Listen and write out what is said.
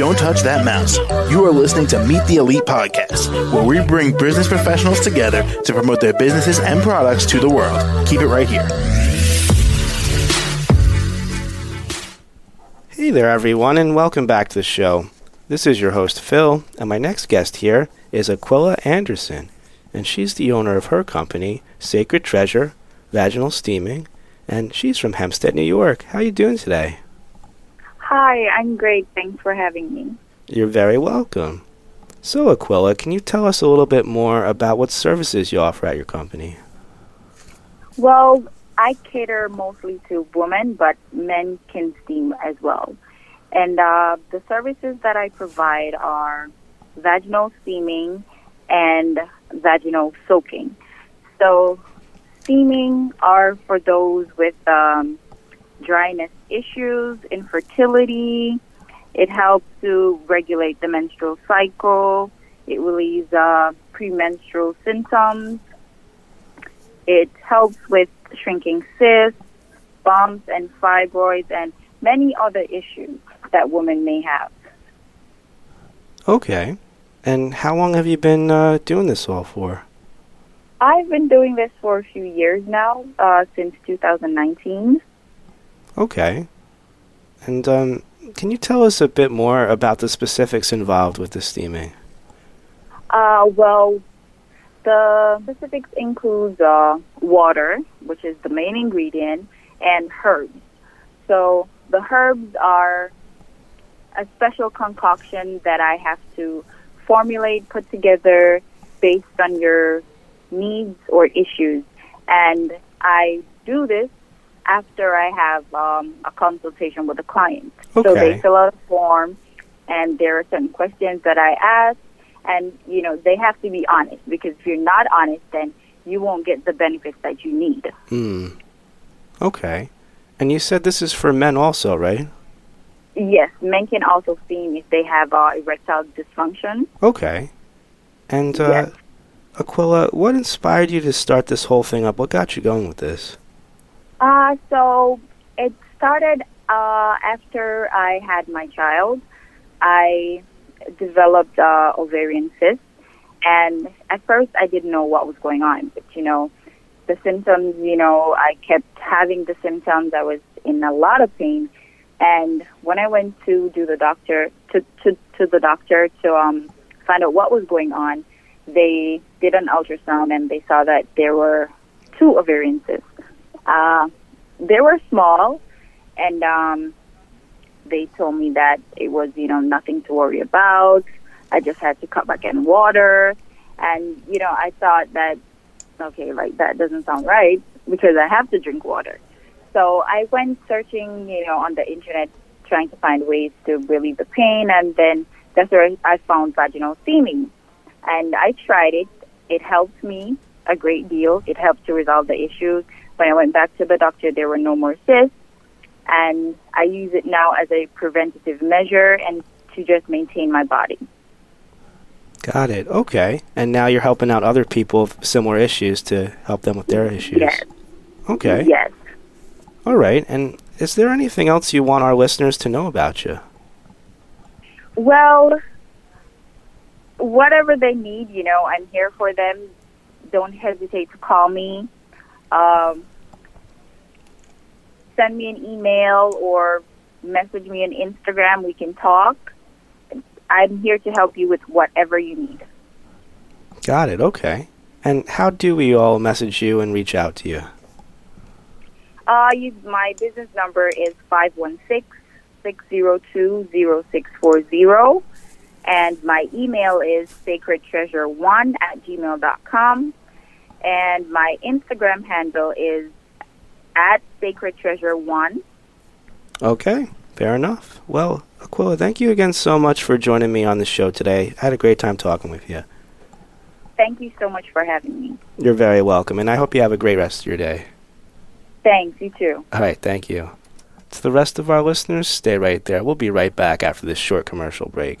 Don't touch that mouse. You are listening to Meet the Elite Podcast, where we bring business professionals together to promote their businesses and products to the world. Keep it right here. Hey there, everyone, and welcome back to the show. This is your host, Phil, and my next guest here is Aquillia Anderson, and she's the owner of her company, Sacred Treasure Vaginal Steaming, and she's from Hempstead, New York. How are you doing today? Hi, I'm great. Thanks for having me. You're very welcome. So, Aquillia, can you tell us a little bit more about what services you offer at your company? Well, I cater mostly to women, but men can steam as well. And uh, the services that I provide are vaginal steaming and vaginal soaking. So, steaming are for those with um, dryness issues, infertility. It helps to regulate the menstrual cycle. It relieves uh, premenstrual symptoms. It helps with shrinking cysts, bumps, and fibroids, and many other issues that women may have. Okay. And how long have you been uh, doing this all for? I've been doing this for a few years now, uh, since 2019. Okay. And um, can you tell us a bit more about the specifics involved with the steaming? Uh, well, the specifics includes uh, water, which is the main ingredient, and herbs. So the herbs are a special concoction that I have to formulate, put together based on your needs or issues. And I do this after I have um, a consultation with the client. So they fill out a form, and there are certain questions that I ask, and you know they have to be honest because if you're not honest, then you won't get the benefits that you need. Hmm. Okay. And you said this is for men also, right? Yes, men can also steam if they have uh, erectile dysfunction. Okay. And uh, Yes. Aquillia, what inspired you to start this whole thing up? What got you going with this? Uh, so it started uh, after I had my child. I developed uh, ovarian cyst, and at first I didn't know what was going on. But you know, the symptoms. You know, I kept having the symptoms. I was in a lot of pain, and when I went to do the doctor to to, to the doctor to um, find out what was going on, they did an ultrasound and they saw that there were two ovarian cysts. Uh, they were small, and um, they told me that it was, you know, nothing to worry about. I just had to cut back on water, and you know, I thought that, okay, like that doesn't sound right because I have to drink water. So I went searching, you know, on the internet, trying to find ways to relieve the pain, and then that's where I found vaginal steaming, and I tried it. It helped me a great deal. It helped to resolve the issues. When I went back to the doctor, there were no more cysts, and I use it now as a preventative measure and to just maintain my body. Got it. Okay. And now you're helping out other people with similar issues to help them with their issues. Yes. Okay. Yes. All right. And is there anything else you want our listeners to know about you? Well, whatever they need, you know, I'm here for them. Don't hesitate to call me. Um, send me an email or message me on Instagram. We can talk. I'm here to help you with whatever you need. Got it. Okay. And how do we all message you and reach out to you? Uh, you, my business number is 516-602-0640. And my email is sacredtreasure1 at gmail.com. And my Instagram handle is at sacredtreasure1. Okay. Fair enough. Well, Aquillia, thank you again so much for joining me on the show today. I had a great time talking with you. Thank you so much for having me. You're very welcome, and I hope you have a great rest of your day. Thanks, you too. All right, thank you. To the rest of our listeners, stay right there. We'll be right back after this short commercial break.